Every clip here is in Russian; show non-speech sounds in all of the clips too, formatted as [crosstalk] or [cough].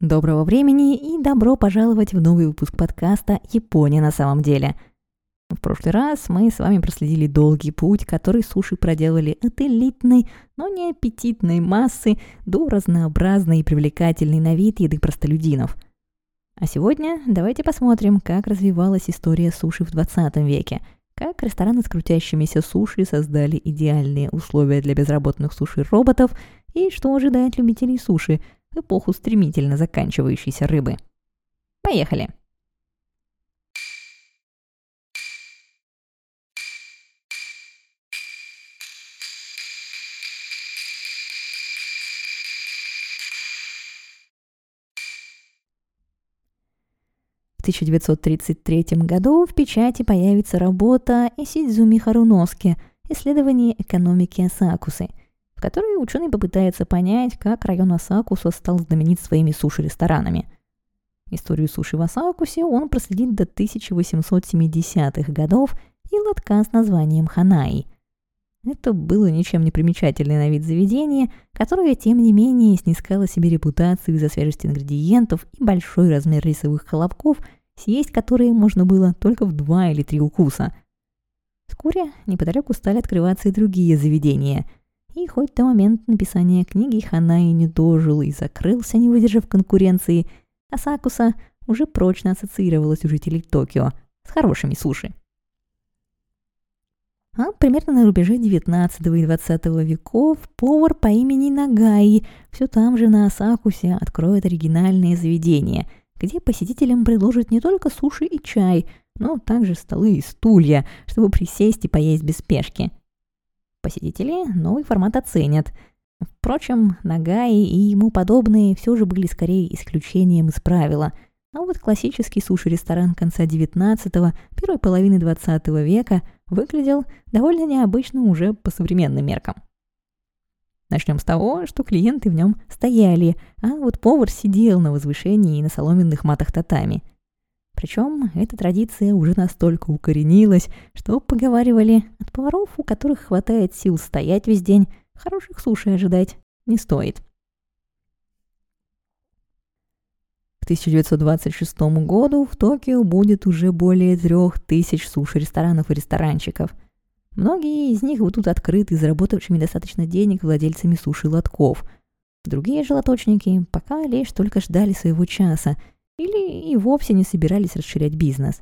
Доброго времени и добро пожаловать в новый выпуск подкаста «Япония на самом деле». В прошлый раз мы с вами проследили долгий путь, который суши проделали от элитной, но не аппетитной массы до разнообразной и привлекательной на вид еды простолюдинов. А сегодня давайте посмотрим, как развивалась история суши в 20 веке, как рестораны с крутящимися суши создали идеальные условия для безработных суши-роботов и что ожидает любителей суши – эпоху стремительно заканчивающейся рыбы. Поехали! В 1933 году в печати появится работа Исидзуми Харуноске «Исследование экономики Асакусы», в которой ученый попытается понять, как район Асакуса стал знаменит своими суши-ресторанами. Историю суши в Асакусе он проследит до 1870-х годов и лотка с названием Ханаи. Это было ничем не примечательное на вид заведение, которое, тем не менее, снискало себе репутацию из-за свежести ингредиентов и большой размер рисовых колобков, съесть которые можно было только в два или три укуса. Вскоре неподалеку стали открываться и другие заведения – и хоть до момента написания книги Ханай не дожил и закрылся, не выдержав конкуренции, Асакуса уже прочно ассоциировалась у жителей Токио с хорошими суши. А примерно на рубеже 19 и 20 веков повар по имени Нагаи все там же на Асакусе откроет оригинальное заведение, где посетителям предложат не только суши и чай, но также столы и стулья, чтобы присесть и поесть без спешки – Посетители новый формат оценят. Впрочем, Нагаи и ему подобные все же были скорее исключением из правила. А вот классический суши-ресторан конца 19-го, первой половины 20 века выглядел довольно необычно уже по современным меркам. Начнем с того, что клиенты в нем стояли, а вот повар сидел на возвышении и на соломенных матах татами – причем эта традиция уже настолько укоренилась, что поговаривали, от поваров, у которых хватает сил стоять весь день, хороших суши ожидать не стоит. К 1926 году в Токио будет уже более трех тысяч суши-ресторанов и ресторанчиков. Многие из них будут открыты заработавшими достаточно денег владельцами суши-лотков. Другие же лоточники пока лишь только ждали своего часа – или и вовсе не собирались расширять бизнес.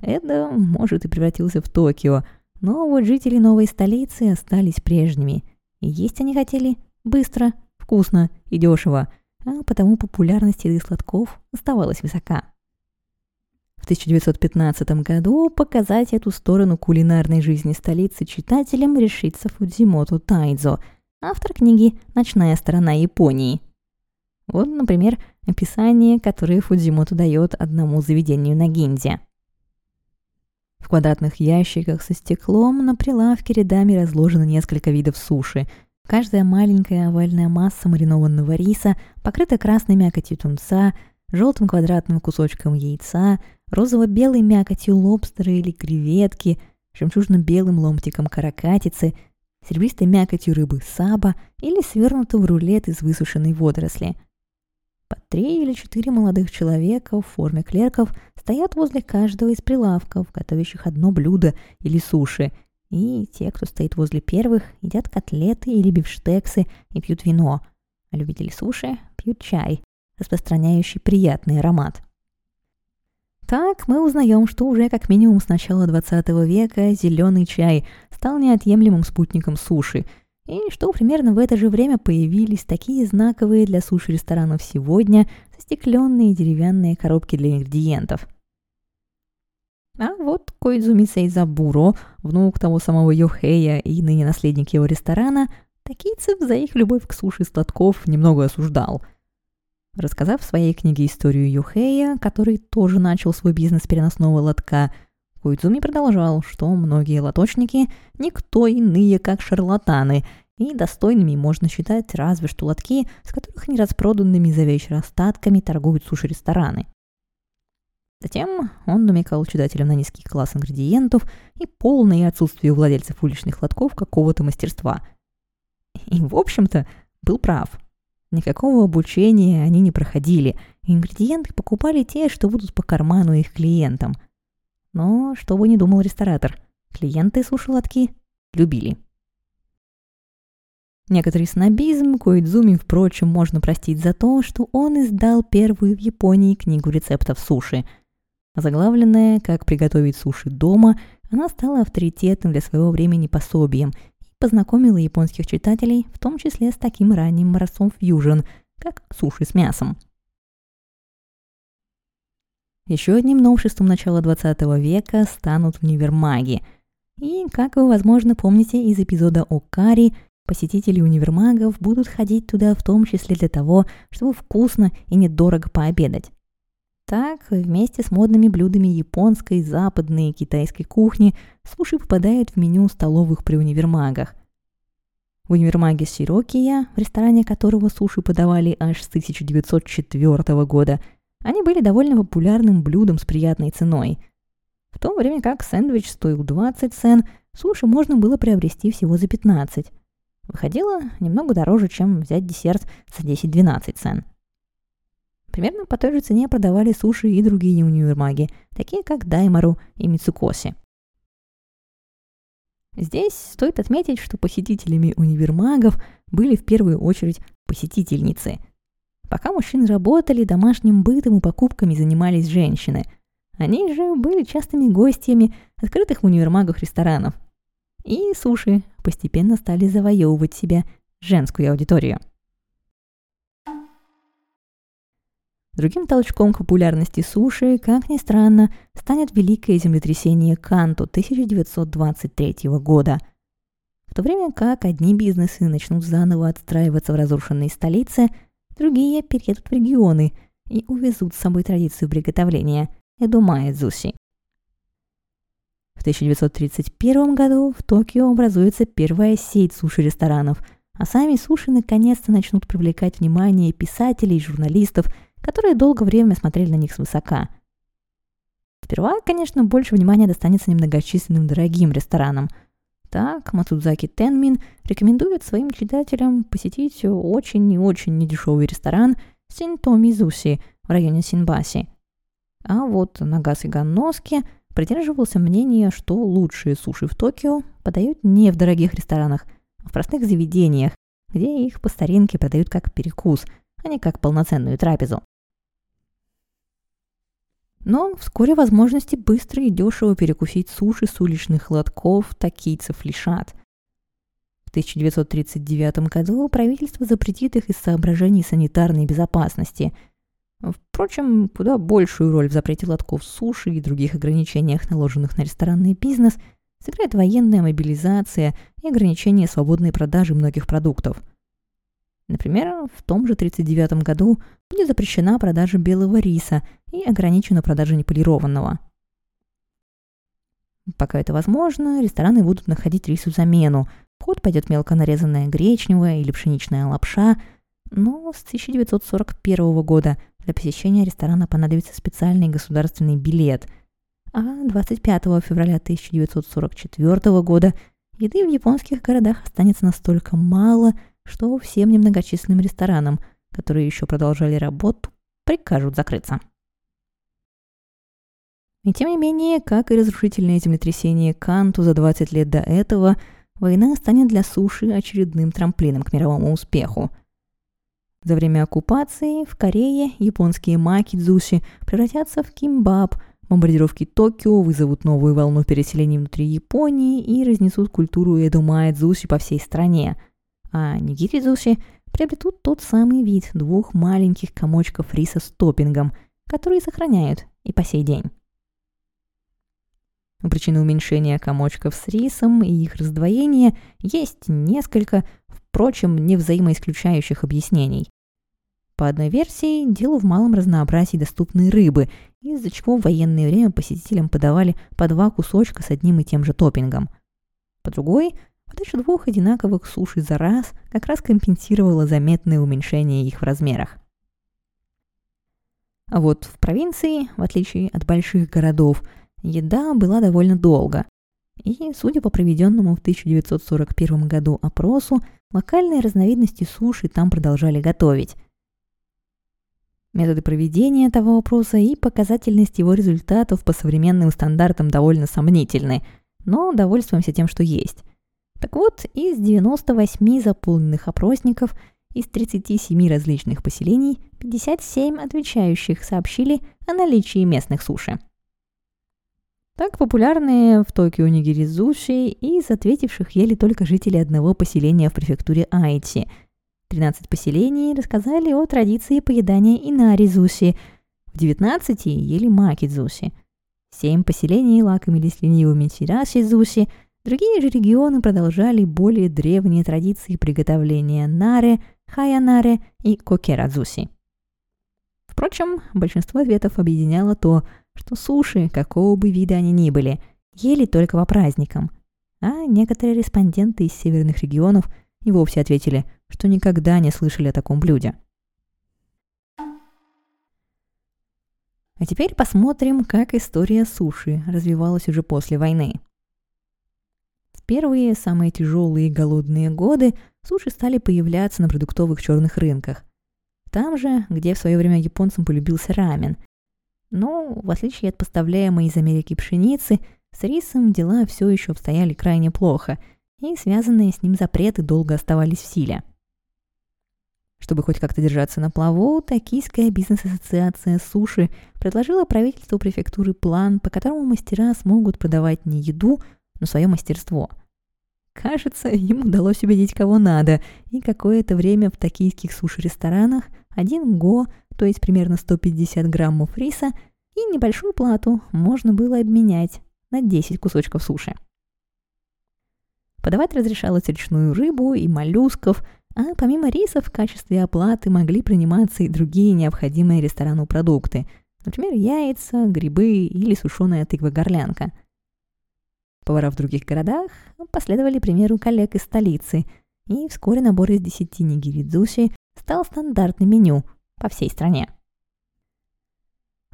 Это, может, и превратился в Токио, но вот жители новой столицы остались прежними. И есть они хотели быстро, вкусно и дешево, а потому популярность еды сладков оставалась высока. В 1915 году показать эту сторону кулинарной жизни столицы читателям решится Фудзимото Тайдзо, автор книги «Ночная сторона Японии», вот, например, описание, которое Фудзимото дает одному заведению на Гинзе. В квадратных ящиках со стеклом на прилавке рядами разложено несколько видов суши. Каждая маленькая овальная масса маринованного риса покрыта красной мякотью тунца, желтым квадратным кусочком яйца, розово-белой мякотью лобстера или креветки, жемчужно-белым ломтиком каракатицы, серебристой мякотью рыбы саба или свернутого рулет из высушенной водоросли – по три или четыре молодых человека в форме клерков стоят возле каждого из прилавков, готовящих одно блюдо или суши. И те, кто стоит возле первых, едят котлеты или бифштексы и пьют вино. А любители суши пьют чай, распространяющий приятный аромат. Так мы узнаем, что уже как минимум с начала 20 века зеленый чай стал неотъемлемым спутником суши – и что примерно в это же время появились такие знаковые для суши-ресторанов сегодня застекленные деревянные коробки для ингредиентов. А вот Коидзуми Сейзабуро, внук того самого Йохея и ныне наследник его ресторана, такийцев за их любовь к суши сладков немного осуждал. Рассказав в своей книге историю Йохея, который тоже начал свой бизнес переносного лотка – Коидзуми продолжал, что многие лоточники – никто иные, как шарлатаны, и достойными можно считать разве что лотки, с которых нераспроданными за вечер остатками торгуют суши-рестораны. Затем он намекал читателям на низкий класс ингредиентов и полное отсутствие у владельцев уличных лотков какого-то мастерства. И, в общем-то, был прав. Никакого обучения они не проходили. Ингредиенты покупали те, что будут по карману их клиентам. Но что бы ни думал ресторатор, клиенты суши-лотки любили. Некоторый снобизм Коидзуми, впрочем, можно простить за то, что он издал первую в Японии книгу рецептов суши. Заглавленная «Как приготовить суши дома», она стала авторитетным для своего времени пособием и познакомила японских читателей, в том числе с таким ранним образцом фьюжн, как суши с мясом. Еще одним новшеством начала 20 века станут универмаги. И, как вы, возможно, помните из эпизода о карри – Посетители универмагов будут ходить туда в том числе для того, чтобы вкусно и недорого пообедать. Так, вместе с модными блюдами японской, западной и китайской кухни суши попадают в меню столовых при универмагах. В универмаге Сирокия, в ресторане которого суши подавали аж с 1904 года, они были довольно популярным блюдом с приятной ценой. В то время как сэндвич стоил 20 цен, суши можно было приобрести всего за 15. Выходило немного дороже, чем взять десерт за 10-12 цен. Примерно по той же цене продавали суши и другие универмаги, такие как Даймару и Мицукоси. Здесь стоит отметить, что посетителями универмагов были в первую очередь посетительницы. Пока мужчины работали, домашним бытом и покупками занимались женщины. Они же были частыми гостями открытых в универмагах ресторанов, и суши постепенно стали завоевывать себе женскую аудиторию. Другим толчком к популярности суши, как ни странно, станет великое землетрясение Канту 1923 года. В то время как одни бизнесы начнут заново отстраиваться в разрушенной столице, другие переедут в регионы и увезут с собой традицию приготовления эдумая дзуси. В 1931 году в Токио образуется первая сеть суши-ресторанов, а сами суши наконец-то начнут привлекать внимание писателей и журналистов, которые долгое время смотрели на них свысока. Сперва, конечно, больше внимания достанется немногочисленным дорогим ресторанам. Так, Мацудзаки Тенмин рекомендует своим читателям посетить очень и очень недешевый ресторан Синтомизуси в районе Синбаси. А вот Нагаси Ганноски – придерживался мнения, что лучшие суши в Токио подают не в дорогих ресторанах, а в простых заведениях, где их по старинке подают как перекус, а не как полноценную трапезу. Но вскоре возможности быстро и дешево перекусить суши с уличных лотков такийцев лишат. В 1939 году правительство запретит их из соображений санитарной безопасности – Впрочем, куда большую роль в запрете лотков суши и других ограничениях, наложенных на ресторанный бизнес, сыграет военная мобилизация и ограничение свободной продажи многих продуктов. Например, в том же 1939 году будет запрещена продажа белого риса и ограничена продажа неполированного. Пока это возможно, рестораны будут находить рису замену. В ход пойдет мелко нарезанная гречневая или пшеничная лапша, но с 1941 года для посещения ресторана понадобится специальный государственный билет. А 25 февраля 1944 года еды в японских городах останется настолько мало, что всем немногочисленным ресторанам, которые еще продолжали работу, прикажут закрыться. И тем не менее, как и разрушительное землетрясение Канту за 20 лет до этого, война станет для суши очередным трамплином к мировому успеху – за время оккупации в Корее японские маки-дзуши превратятся в кимбаб, бомбардировки Токио вызовут новую волну переселений внутри Японии и разнесут культуру эдомаэ-дзуши по всей стране. А нигири-дзуши приобретут тот самый вид двух маленьких комочков риса с топпингом, которые сохраняют и по сей день. Причины уменьшения комочков с рисом и их раздвоения есть несколько, впрочем, не взаимоисключающих объяснений. По одной версии, дело в малом разнообразии доступной рыбы, из-за чего в военное время посетителям подавали по два кусочка с одним и тем же топпингом. По другой, подача двух одинаковых суши за раз как раз компенсировала заметное уменьшение их в размерах. А вот в провинции, в отличие от больших городов, еда была довольно долго. И, судя по проведенному в 1941 году опросу, локальные разновидности суши там продолжали готовить. Методы проведения этого опроса и показательность его результатов по современным стандартам довольно сомнительны, но довольствуемся тем, что есть. Так вот, из 98 заполненных опросников из 37 различных поселений 57 отвечающих сообщили о наличии местных суши. Так популярные в Токио нигиризуши из ответивших ели только жители одного поселения в префектуре Айти. 13 поселений рассказали о традиции поедания инаризуши, в 19 ели макидзуши. 7 поселений лакомились ленивыми тирашизуши, другие же регионы продолжали более древние традиции приготовления наре, хаянаре и кокерадзуси. Впрочем, большинство ответов объединяло то, что суши, какого бы вида они ни были, ели только по праздникам. А некоторые респонденты из северных регионов и вовсе ответили, что никогда не слышали о таком блюде. А теперь посмотрим, как история суши развивалась уже после войны. В первые, самые тяжелые голодные годы суши стали появляться на продуктовых черных рынках. Там же, где в свое время японцам полюбился рамен, но, в отличие от поставляемой из Америки пшеницы, с рисом дела все еще обстояли крайне плохо, и связанные с ним запреты долго оставались в силе. Чтобы хоть как-то держаться на плаву, Токийская бизнес-ассоциация суши предложила правительству префектуры план, по которому мастера смогут продавать не еду, но свое мастерство. Кажется, им удалось убедить кого надо, и какое-то время в токийских суши-ресторанах один го то есть примерно 150 граммов риса, и небольшую плату можно было обменять на 10 кусочков суши. Подавать разрешалось речную рыбу и моллюсков, а помимо риса в качестве оплаты могли приниматься и другие необходимые ресторану продукты, например, яйца, грибы или сушеная тыква-горлянка. Повара в других городах последовали примеру коллег из столицы, и вскоре набор из 10 нигиридзуши стал стандартным меню – по всей стране.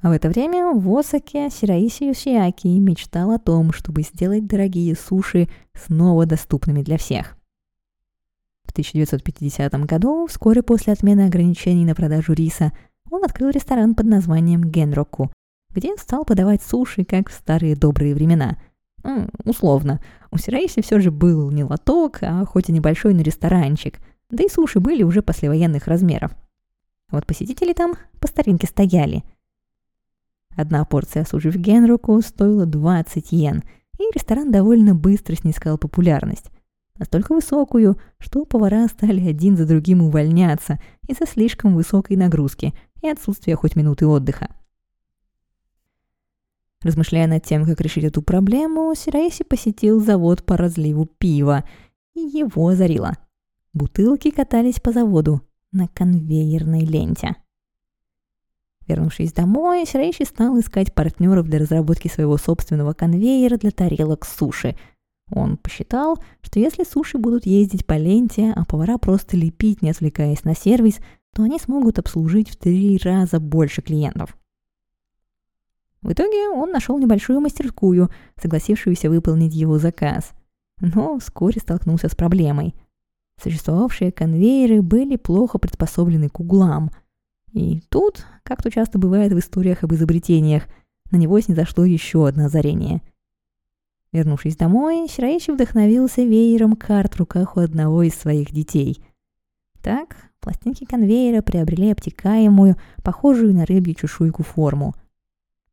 А в это время в Осаке Сираиси Юсиаки мечтал о том, чтобы сделать дорогие суши снова доступными для всех. В 1950 году, вскоре после отмены ограничений на продажу риса, он открыл ресторан под названием Генроку, где стал подавать суши, как в старые добрые времена. Ну, условно. У Сираиси все же был не лоток, а хоть и небольшой, но ресторанчик. Да и суши были уже послевоенных размеров – вот посетители там по старинке стояли. Одна порция суши в Генруку стоила 20 йен, и ресторан довольно быстро снискал популярность. Настолько высокую, что повара стали один за другим увольняться из-за слишком высокой нагрузки и отсутствия хоть минуты отдыха. Размышляя над тем, как решить эту проблему, Сираиси посетил завод по разливу пива, и его озарило. Бутылки катались по заводу, на конвейерной ленте. Вернувшись домой, Срейши стал искать партнеров для разработки своего собственного конвейера для тарелок суши. Он посчитал, что если суши будут ездить по ленте, а повара просто лепить, не отвлекаясь на сервис, то они смогут обслужить в три раза больше клиентов. В итоге он нашел небольшую мастерскую, согласившуюся выполнить его заказ. Но вскоре столкнулся с проблемой. Существовавшие конвейеры были плохо приспособлены к углам. И тут, как то часто бывает в историях об изобретениях, на него снизошло еще одно озарение. Вернувшись домой, Шираичи вдохновился веером карт в руках у одного из своих детей. Так, пластинки конвейера приобрели обтекаемую, похожую на рыбью чешуйку форму.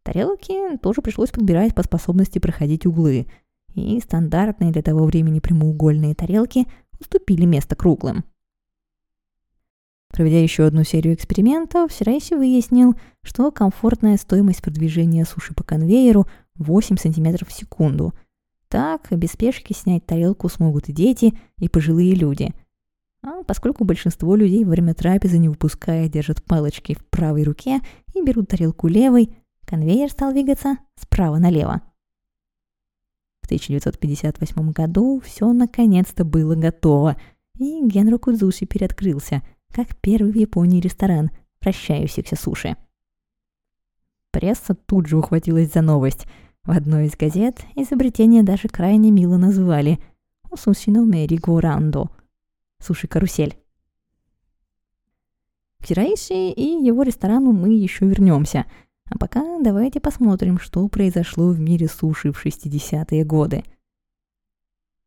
Тарелки тоже пришлось подбирать по способности проходить углы, и стандартные для того времени прямоугольные тарелки уступили место круглым. Проведя еще одну серию экспериментов, Сирайси выяснил, что комфортная стоимость продвижения суши по конвейеру 8 см в секунду. Так, без спешки снять тарелку смогут и дети, и пожилые люди. А поскольку большинство людей во время трапезы, не выпуская, держат палочки в правой руке и берут тарелку левой, конвейер стал двигаться справа налево. 1958 году все наконец-то было готово, и Генру Кудзуши переоткрылся, как первый в Японии ресторан, вращающихся суши. Пресса тут же ухватилась за новость. В одной из газет изобретение даже крайне мило назвали «Сусино меригорандо» — суши-карусель. К Сираиси и его ресторану мы еще вернемся. А пока давайте посмотрим, что произошло в мире суши в 60-е годы.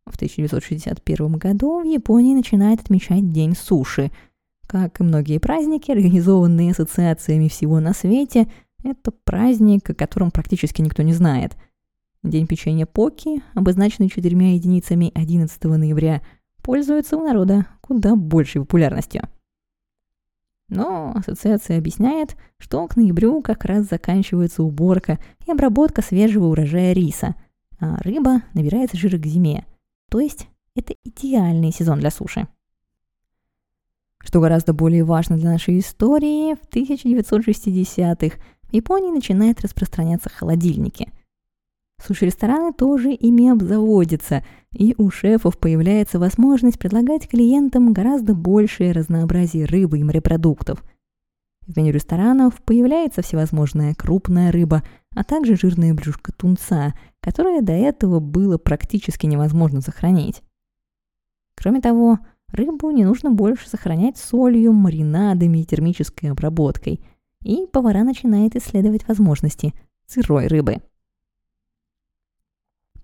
В 1961 году в Японии начинает отмечать День суши. Как и многие праздники, организованные ассоциациями всего на свете, это праздник, о котором практически никто не знает. День печенья Поки, обозначенный четырьмя единицами 11 ноября, пользуется у народа куда большей популярностью – но ассоциация объясняет, что к ноябрю как раз заканчивается уборка и обработка свежего урожая риса, а рыба набирается жира к зиме. То есть это идеальный сезон для суши. Что гораздо более важно для нашей истории, в 1960-х в Японии начинают распространяться холодильники – Суши-рестораны тоже ими обзаводятся, и у шефов появляется возможность предлагать клиентам гораздо большее разнообразие рыбы и морепродуктов. В меню ресторанов появляется всевозможная крупная рыба, а также жирное брюшко тунца, которое до этого было практически невозможно сохранить. Кроме того, рыбу не нужно больше сохранять солью, маринадами и термической обработкой, и повара начинают исследовать возможности сырой рыбы.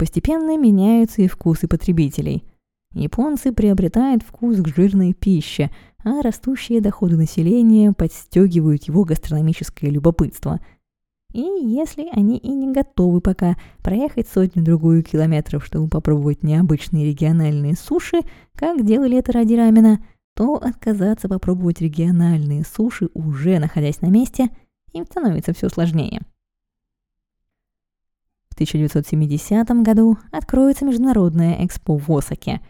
Постепенно меняются и вкусы потребителей. Японцы приобретают вкус к жирной пище, а растущие доходы населения подстегивают его гастрономическое любопытство. И если они и не готовы пока проехать сотню-другую километров, чтобы попробовать необычные региональные суши, как делали это ради рамена, то отказаться попробовать региональные суши, уже находясь на месте, им становится все сложнее. 1970 году откроется международная экспо в Осаке.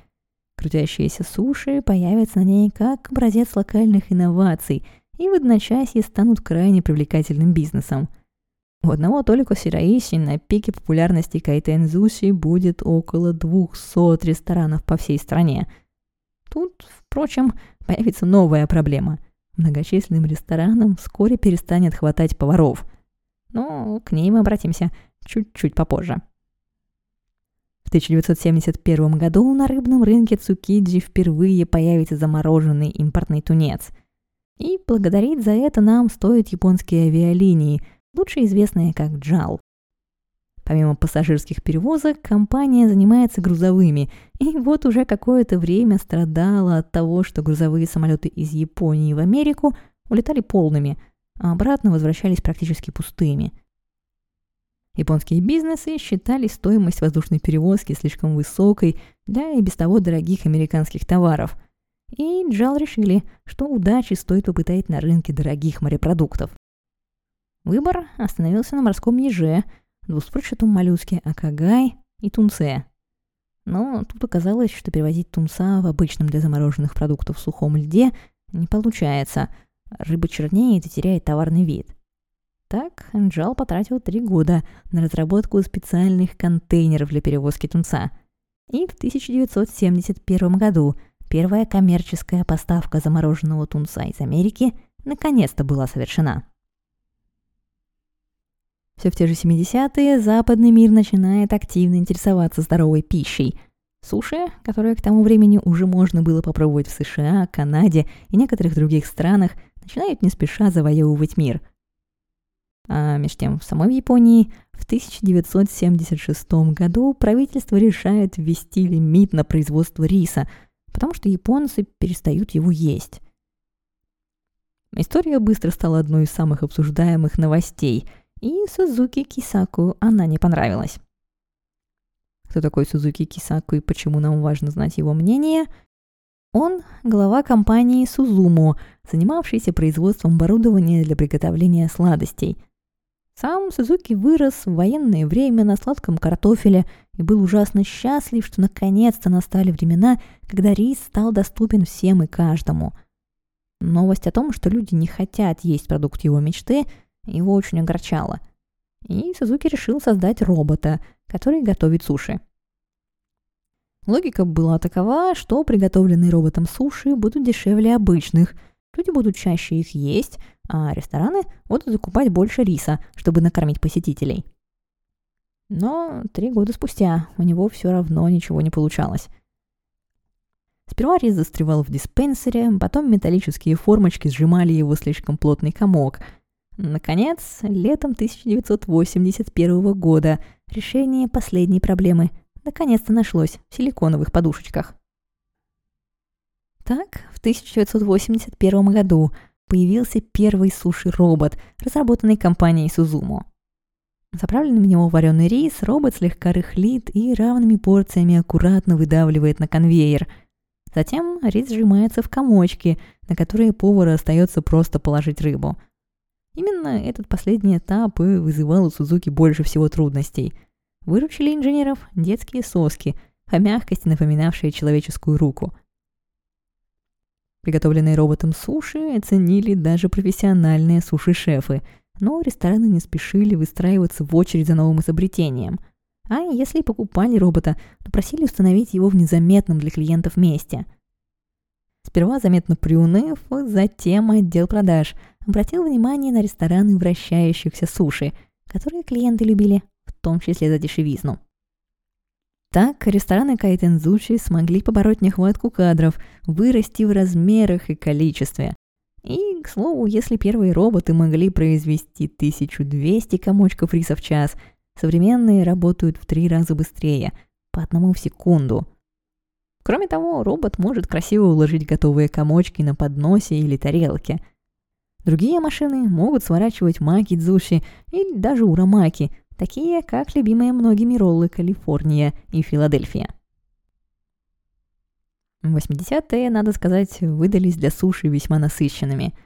Крутящиеся суши появятся на ней как образец локальных инноваций и в одночасье станут крайне привлекательным бизнесом. У одного только Сираиси на пике популярности Кайтензуси будет около 200 ресторанов по всей стране. Тут, впрочем, появится новая проблема. Многочисленным ресторанам вскоре перестанет хватать поваров. Но к ней мы обратимся – чуть-чуть попозже. В 1971 году на рыбном рынке Цукиджи впервые появится замороженный импортный тунец. И благодарить за это нам стоят японские авиалинии, лучше известные как JAL. Помимо пассажирских перевозок, компания занимается грузовыми, и вот уже какое-то время страдала от того, что грузовые самолеты из Японии в Америку улетали полными, а обратно возвращались практически пустыми – Японские бизнесы считали стоимость воздушной перевозки слишком высокой для и без того дорогих американских товаров. И Джал решили, что удачи стоит попытать на рынке дорогих морепродуктов. Выбор остановился на морском еже, двуспрычатом моллюске акагай и тунце. Но тут оказалось, что перевозить тунца в обычном для замороженных продуктов сухом льде не получается. Рыба чернеет и теряет товарный вид – так, Анджал потратил три года на разработку специальных контейнеров для перевозки тунца. И в 1971 году первая коммерческая поставка замороженного тунца из Америки наконец-то была совершена. Все в те же 70-е западный мир начинает активно интересоваться здоровой пищей. Суши, которые к тому времени уже можно было попробовать в США, Канаде и некоторых других странах, начинают не спеша завоевывать мир – а между тем, в самой Японии в 1976 году правительство решает ввести лимит на производство риса, потому что японцы перестают его есть. История быстро стала одной из самых обсуждаемых новостей, и Сузуки Кисаку она не понравилась. Кто такой Сузуки Кисаку и почему нам важно знать его мнение? Он – глава компании Сузуму, занимавшийся производством оборудования для приготовления сладостей – сам Сузуки вырос в военное время на сладком картофеле и был ужасно счастлив, что наконец-то настали времена, когда рис стал доступен всем и каждому. Новость о том, что люди не хотят есть продукт его мечты, его очень огорчала. И Сузуки решил создать робота, который готовит суши. Логика была такова, что приготовленные роботом суши будут дешевле обычных, люди будут чаще их есть, а рестораны будут закупать больше риса, чтобы накормить посетителей. Но три года спустя у него все равно ничего не получалось. Сперва рис застревал в диспенсере, потом металлические формочки сжимали его слишком плотный комок. Наконец, летом 1981 года решение последней проблемы наконец-то нашлось в силиконовых подушечках. Так, в 1981 году появился первый суши-робот, разработанный компанией Suzumo. Заправленный в него вареный рис робот слегка рыхлит и равными порциями аккуратно выдавливает на конвейер – Затем рис сжимается в комочки, на которые повару остается просто положить рыбу. Именно этот последний этап и вызывал у Сузуки больше всего трудностей. Выручили инженеров детские соски, о мягкости напоминавшие человеческую руку. Приготовленные роботом суши оценили даже профессиональные суши-шефы, но рестораны не спешили выстраиваться в очередь за новым изобретением – а если покупали робота, то просили установить его в незаметном для клиентов месте. Сперва заметно приуныв, затем отдел продаж обратил внимание на рестораны вращающихся суши, которые клиенты любили, в том числе за дешевизну. Так, рестораны Кайтензучи смогли побороть нехватку кадров, вырасти в размерах и количестве. И, к слову, если первые роботы могли произвести 1200 комочков риса в час, Современные работают в три раза быстрее, по одному в секунду. Кроме того, робот может красиво уложить готовые комочки на подносе или тарелке. Другие машины могут сворачивать маки дзуши или даже урамаки, такие как любимые многими роллы Калифорния и Филадельфия. 80-е, надо сказать, выдались для суши весьма насыщенными –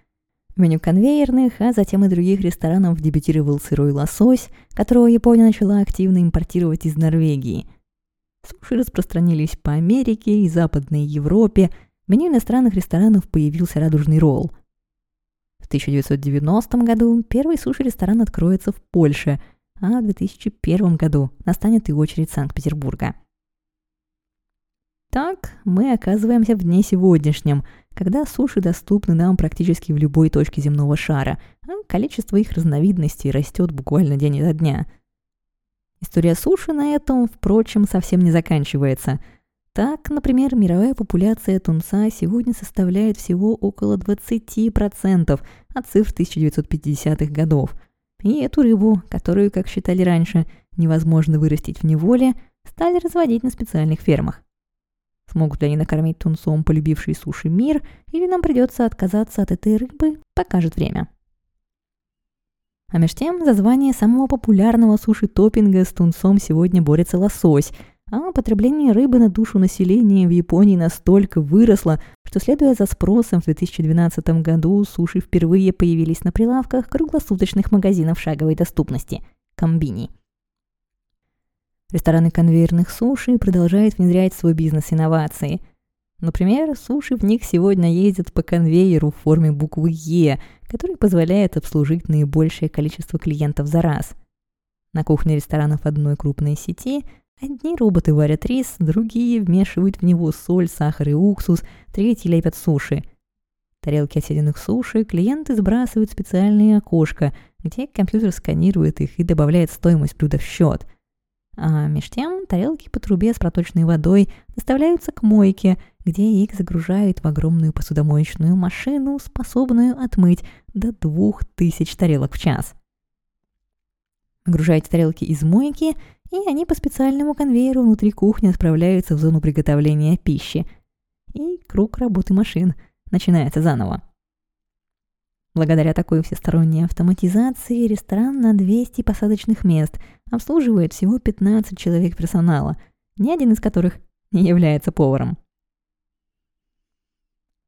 в меню конвейерных, а затем и других ресторанов дебютировал сырой лосось, которого Япония начала активно импортировать из Норвегии. Суши распространились по Америке и Западной Европе. В меню иностранных ресторанов появился радужный ролл. В 1990 году первый суши-ресторан откроется в Польше, а в 2001 году настанет и очередь Санкт-Петербурга. Так мы оказываемся в дне сегодняшнем – когда суши доступны нам практически в любой точке земного шара, а количество их разновидностей растет буквально день ото дня. История суши на этом, впрочем, совсем не заканчивается. Так, например, мировая популяция тунца сегодня составляет всего около 20% от цифр 1950-х годов. И эту рыбу, которую, как считали раньше, невозможно вырастить в неволе, стали разводить на специальных фермах. Смогут ли они накормить тунцом полюбивший суши мир, или нам придется отказаться от этой рыбы, покажет время. А меж тем, за звание самого популярного суши-топпинга с тунцом сегодня борется лосось, а потребление рыбы на душу населения в Японии настолько выросло, что, следуя за спросом, в 2012 году суши впервые появились на прилавках круглосуточных магазинов шаговой доступности – комбини – Рестораны конвейерных суши продолжают внедрять свой бизнес-инновации. Например, суши в них сегодня ездят по конвейеру в форме буквы «Е», который позволяет обслужить наибольшее количество клиентов за раз. На кухне ресторанов одной крупной сети одни роботы варят рис, другие вмешивают в него соль, сахар и уксус, третьи лепят суши. Тарелки отъеденных суши клиенты сбрасывают в специальные окошко, где компьютер сканирует их и добавляет стоимость блюда в счет – а меж тем тарелки по трубе с проточной водой доставляются к мойке, где их загружают в огромную посудомоечную машину, способную отмыть до двух тысяч тарелок в час. Нагружаете тарелки из мойки, и они по специальному конвейеру внутри кухни отправляются в зону приготовления пищи. И круг работы машин начинается заново. Благодаря такой всесторонней автоматизации ресторан на 200 посадочных мест обслуживает всего 15 человек персонала, ни один из которых не является поваром.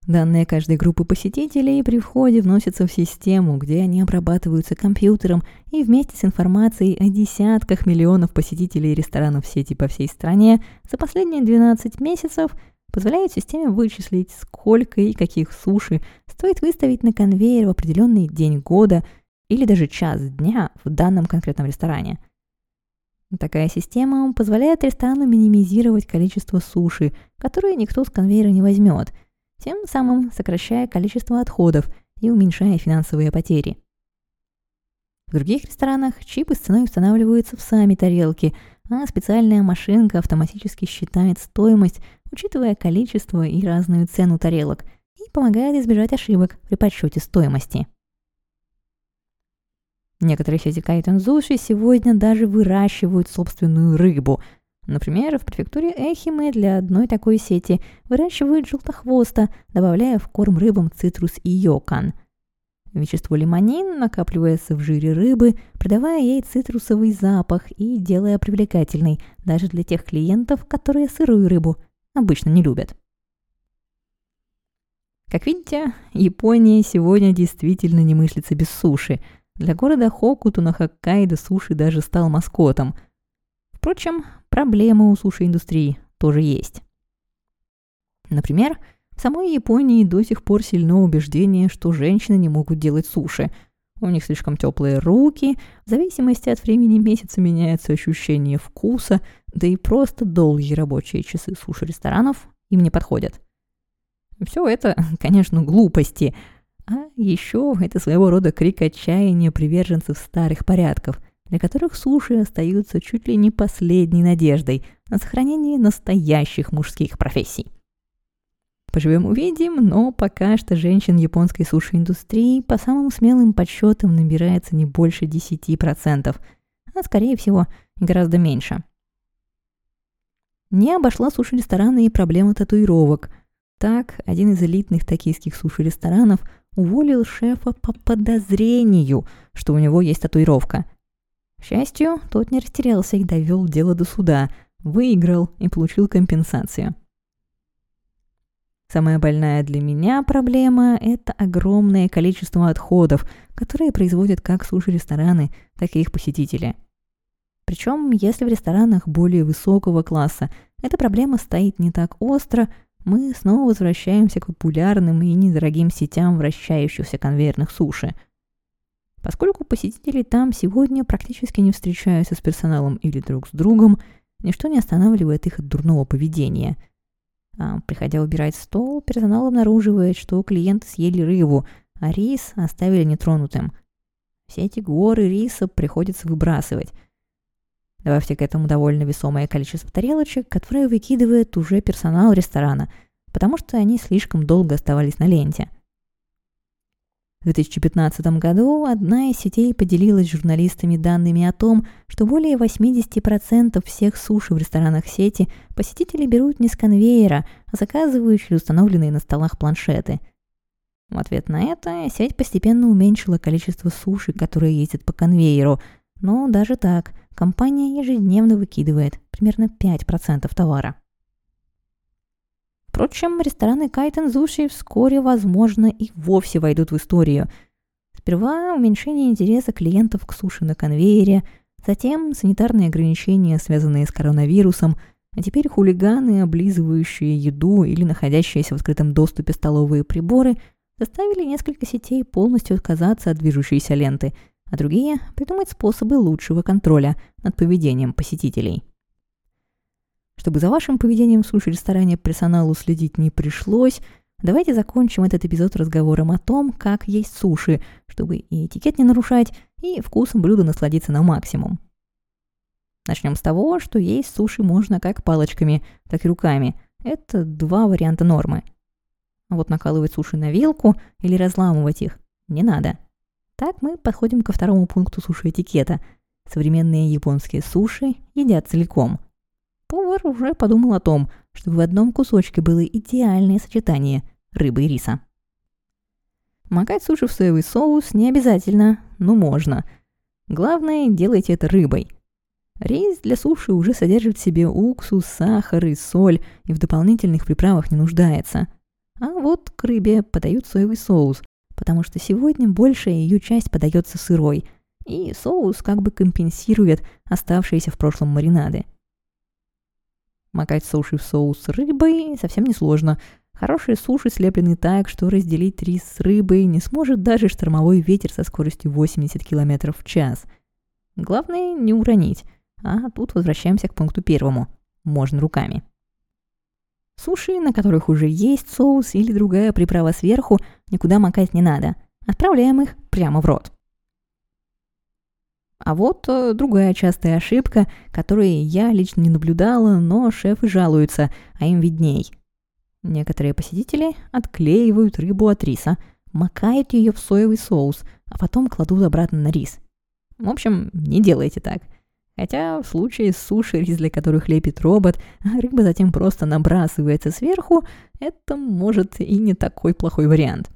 Данные каждой группы посетителей при входе вносятся в систему, где они обрабатываются компьютером и вместе с информацией о десятках миллионов посетителей ресторанов сети по всей стране за последние 12 месяцев – позволяет системе вычислить, сколько и каких суши стоит выставить на конвейер в определенный день года или даже час дня в данном конкретном ресторане. Такая система позволяет ресторану минимизировать количество суши, которые никто с конвейера не возьмет, тем самым сокращая количество отходов и уменьшая финансовые потери. В других ресторанах чипы с ценой устанавливаются в сами тарелки, а специальная машинка автоматически считает стоимость, учитывая количество и разную цену тарелок, и помогает избежать ошибок при подсчете стоимости. Некоторые сети кайтензуши сегодня даже выращивают собственную рыбу. Например, в префектуре Эхиме для одной такой сети выращивают желтохвоста, добавляя в корм рыбам цитрус и йокан. Вещество лимонин накапливается в жире рыбы, придавая ей цитрусовый запах и делая привлекательной даже для тех клиентов, которые сырую рыбу обычно не любят. Как видите, Япония сегодня действительно не мыслится без суши – для города Хокуту на Хоккайдо суши даже стал маскотом. Впрочем, проблемы у суши-индустрии тоже есть. Например, в самой Японии до сих пор сильно убеждение, что женщины не могут делать суши. У них слишком теплые руки, в зависимости от времени месяца меняется ощущение вкуса, да и просто долгие рабочие часы суши-ресторанов им не подходят. Все это, [laughs] конечно, глупости – а еще это своего рода крик отчаяния приверженцев старых порядков, для которых суши остаются чуть ли не последней надеждой на сохранение настоящих мужских профессий. Поживем увидим, но пока что женщин японской суши-индустрии по самым смелым подсчетам набирается не больше 10%, а скорее всего гораздо меньше. Не обошла суши-рестораны и проблема татуировок. Так, один из элитных токийских суши-ресторанов уволил шефа по подозрению, что у него есть татуировка. К счастью, тот не растерялся и довел дело до суда, выиграл и получил компенсацию. Самая больная для меня проблема – это огромное количество отходов, которые производят как суши-рестораны, так и их посетители. Причем, если в ресторанах более высокого класса эта проблема стоит не так остро – мы снова возвращаемся к популярным и недорогим сетям вращающихся конвейерных суши. Поскольку посетители там сегодня практически не встречаются с персоналом или друг с другом, ничто не останавливает их от дурного поведения. А, приходя убирать стол, персонал обнаруживает, что клиенты съели рыбу, а рис оставили нетронутым. Все эти горы риса приходится выбрасывать – Добавьте к этому довольно весомое количество тарелочек, которые выкидывает уже персонал ресторана, потому что они слишком долго оставались на ленте. В 2015 году одна из сетей поделилась с журналистами данными о том, что более 80% всех суши в ресторанах сети посетители берут не с конвейера, а заказывают через установленные на столах планшеты. В ответ на это сеть постепенно уменьшила количество суши, которые ездят по конвейеру, но даже так – компания ежедневно выкидывает примерно 5% товара. Впрочем, рестораны Кайтен Зуши вскоре, возможно, и вовсе войдут в историю. Сперва уменьшение интереса клиентов к суши на конвейере, затем санитарные ограничения, связанные с коронавирусом, а теперь хулиганы, облизывающие еду или находящиеся в открытом доступе столовые приборы, заставили несколько сетей полностью отказаться от движущейся ленты – а другие – придумать способы лучшего контроля над поведением посетителей. Чтобы за вашим поведением в суши-ресторане персоналу следить не пришлось, давайте закончим этот эпизод разговором о том, как есть суши, чтобы и этикет не нарушать, и вкусом блюда насладиться на максимум. Начнем с того, что есть суши можно как палочками, так и руками. Это два варианта нормы. А вот накалывать суши на вилку или разламывать их не надо – так мы подходим ко второму пункту суши-этикета. Современные японские суши едят целиком. Повар уже подумал о том, чтобы в одном кусочке было идеальное сочетание рыбы и риса. Макать суши в соевый соус не обязательно, но можно. Главное, делайте это рыбой. Рис для суши уже содержит в себе уксус, сахар и соль и в дополнительных приправах не нуждается. А вот к рыбе подают соевый соус, потому что сегодня большая ее часть подается сырой, и соус как бы компенсирует оставшиеся в прошлом маринады. Макать суши в соус рыбой совсем не сложно. Хорошие суши слеплены так, что разделить рис с рыбой не сможет даже штормовой ветер со скоростью 80 км в час. Главное не уронить. А тут возвращаемся к пункту первому. Можно руками. Суши, на которых уже есть соус или другая приправа сверху, никуда макать не надо. Отправляем их прямо в рот. А вот э, другая частая ошибка, которую я лично не наблюдала, но шефы жалуются, а им видней. Некоторые посетители отклеивают рыбу от риса, макают ее в соевый соус, а потом кладут обратно на рис. В общем, не делайте так. Хотя в случае с суши, рис для которых лепит робот, а рыба затем просто набрасывается сверху, это может и не такой плохой вариант.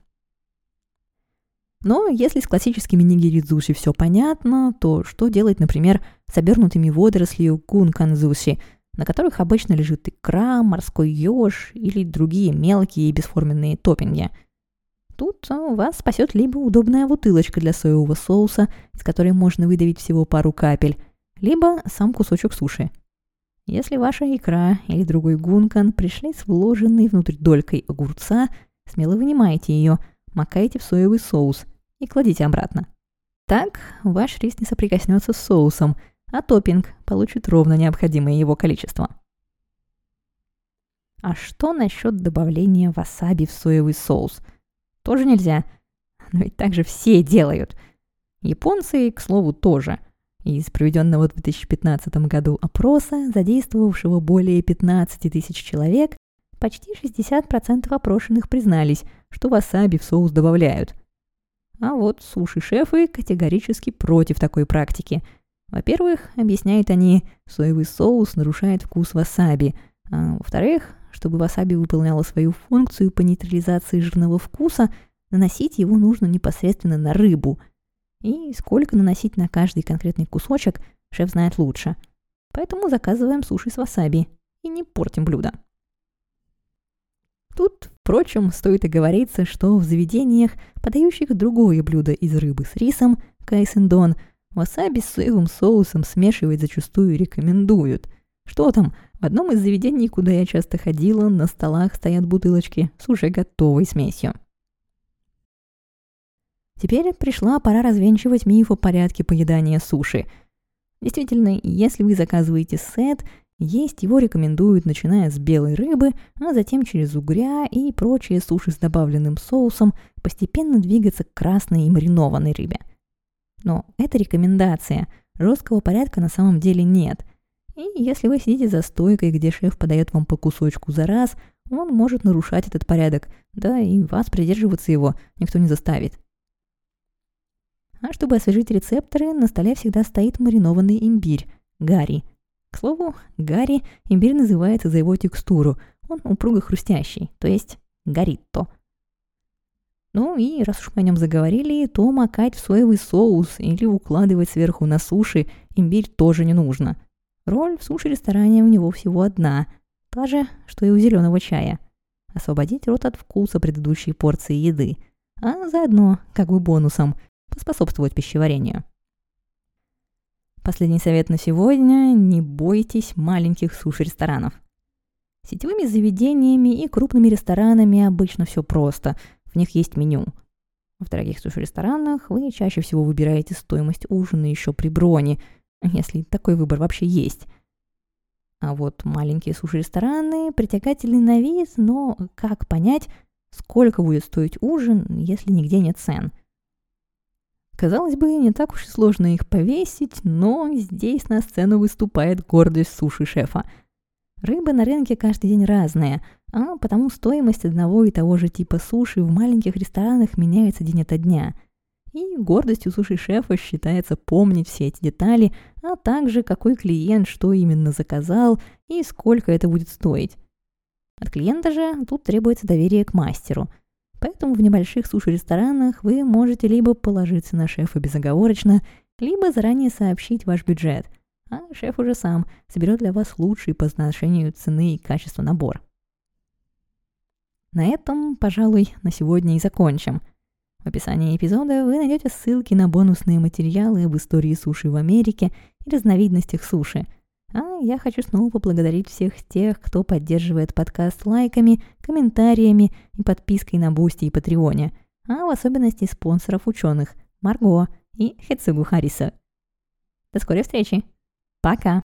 Но если с классическими нигиридзуши все понятно, то что делать, например, с обернутыми водорослью кунканзуши, на которых обычно лежит икра, морской еж или другие мелкие и бесформенные топпинги. Тут а, вас спасет либо удобная бутылочка для соевого соуса, из которой можно выдавить всего пару капель, либо сам кусочек суши. Если ваша икра или другой гункан пришли с вложенной внутрь долькой огурца, смело вынимайте ее, макайте в соевый соус и кладите обратно. Так ваш рис не соприкоснется с соусом, а топпинг получит ровно необходимое его количество. А что насчет добавления васаби в соевый соус? Тоже нельзя. Но ведь так же все делают. Японцы, к слову, тоже. Из проведенного в 2015 году опроса, задействовавшего более 15 тысяч человек, почти 60% опрошенных признались, что васаби в соус добавляют. А вот суши-шефы категорически против такой практики. Во-первых, объясняют они, соевый соус нарушает вкус васаби, а во-вторых, чтобы васаби выполняло свою функцию по нейтрализации жирного вкуса, наносить его нужно непосредственно на рыбу. И сколько наносить на каждый конкретный кусочек, шеф знает лучше. Поэтому заказываем суши с васаби и не портим блюдо. Тут, впрочем, стоит оговориться, что в заведениях, подающих другое блюдо из рыбы с рисом, кайсендон, васаби с соевым соусом смешивать зачастую рекомендуют. Что там, в одном из заведений, куда я часто ходила, на столах стоят бутылочки с уже готовой смесью. Теперь пришла пора развенчивать миф о порядке поедания суши. Действительно, если вы заказываете сет есть его рекомендуют, начиная с белой рыбы, а затем через угря и прочие суши с добавленным соусом, постепенно двигаться к красной и маринованной рыбе. Но это рекомендация. Жесткого порядка на самом деле нет. И если вы сидите за стойкой, где шеф подает вам по кусочку за раз, он может нарушать этот порядок, да и вас придерживаться его никто не заставит. А чтобы освежить рецепторы, на столе всегда стоит маринованный имбирь, гарри – к слову, Гарри имбирь называется за его текстуру. Он упруго хрустящий, то есть горитто. Ну и раз уж мы о нем заговорили, то макать в соевый соус или укладывать сверху на суши имбирь тоже не нужно. Роль в суши-ресторане у него всего одна, та же, что и у зеленого чая. Освободить рот от вкуса предыдущей порции еды, а заодно, как бы бонусом, поспособствовать пищеварению. Последний совет на сегодня – не бойтесь маленьких суши-ресторанов. Сетевыми заведениями и крупными ресторанами обычно все просто, в них есть меню. В дорогих суши-ресторанах вы чаще всего выбираете стоимость ужина еще при броне, если такой выбор вообще есть. А вот маленькие суши-рестораны притягательный на вид, но как понять, сколько будет стоить ужин, если нигде нет цен – Казалось бы, не так уж и сложно их повесить, но здесь на сцену выступает гордость суши-шефа. Рыба на рынке каждый день разная, а потому стоимость одного и того же типа суши в маленьких ресторанах меняется день ото дня. И гордостью суши-шефа считается помнить все эти детали, а также какой клиент что именно заказал и сколько это будет стоить. От клиента же тут требуется доверие к мастеру – Поэтому в небольших суши-ресторанах вы можете либо положиться на шефа безоговорочно, либо заранее сообщить ваш бюджет, а шеф уже сам соберет для вас лучший по отношению цены и качества набор. На этом, пожалуй, на сегодня и закончим. В описании эпизода вы найдете ссылки на бонусные материалы об истории суши в Америке и разновидностях суши – а я хочу снова поблагодарить всех тех, кто поддерживает подкаст лайками, комментариями и подпиской на Бусти и Патреоне, а в особенности спонсоров ученых Марго и Хецугу Хариса. До скорой встречи. Пока!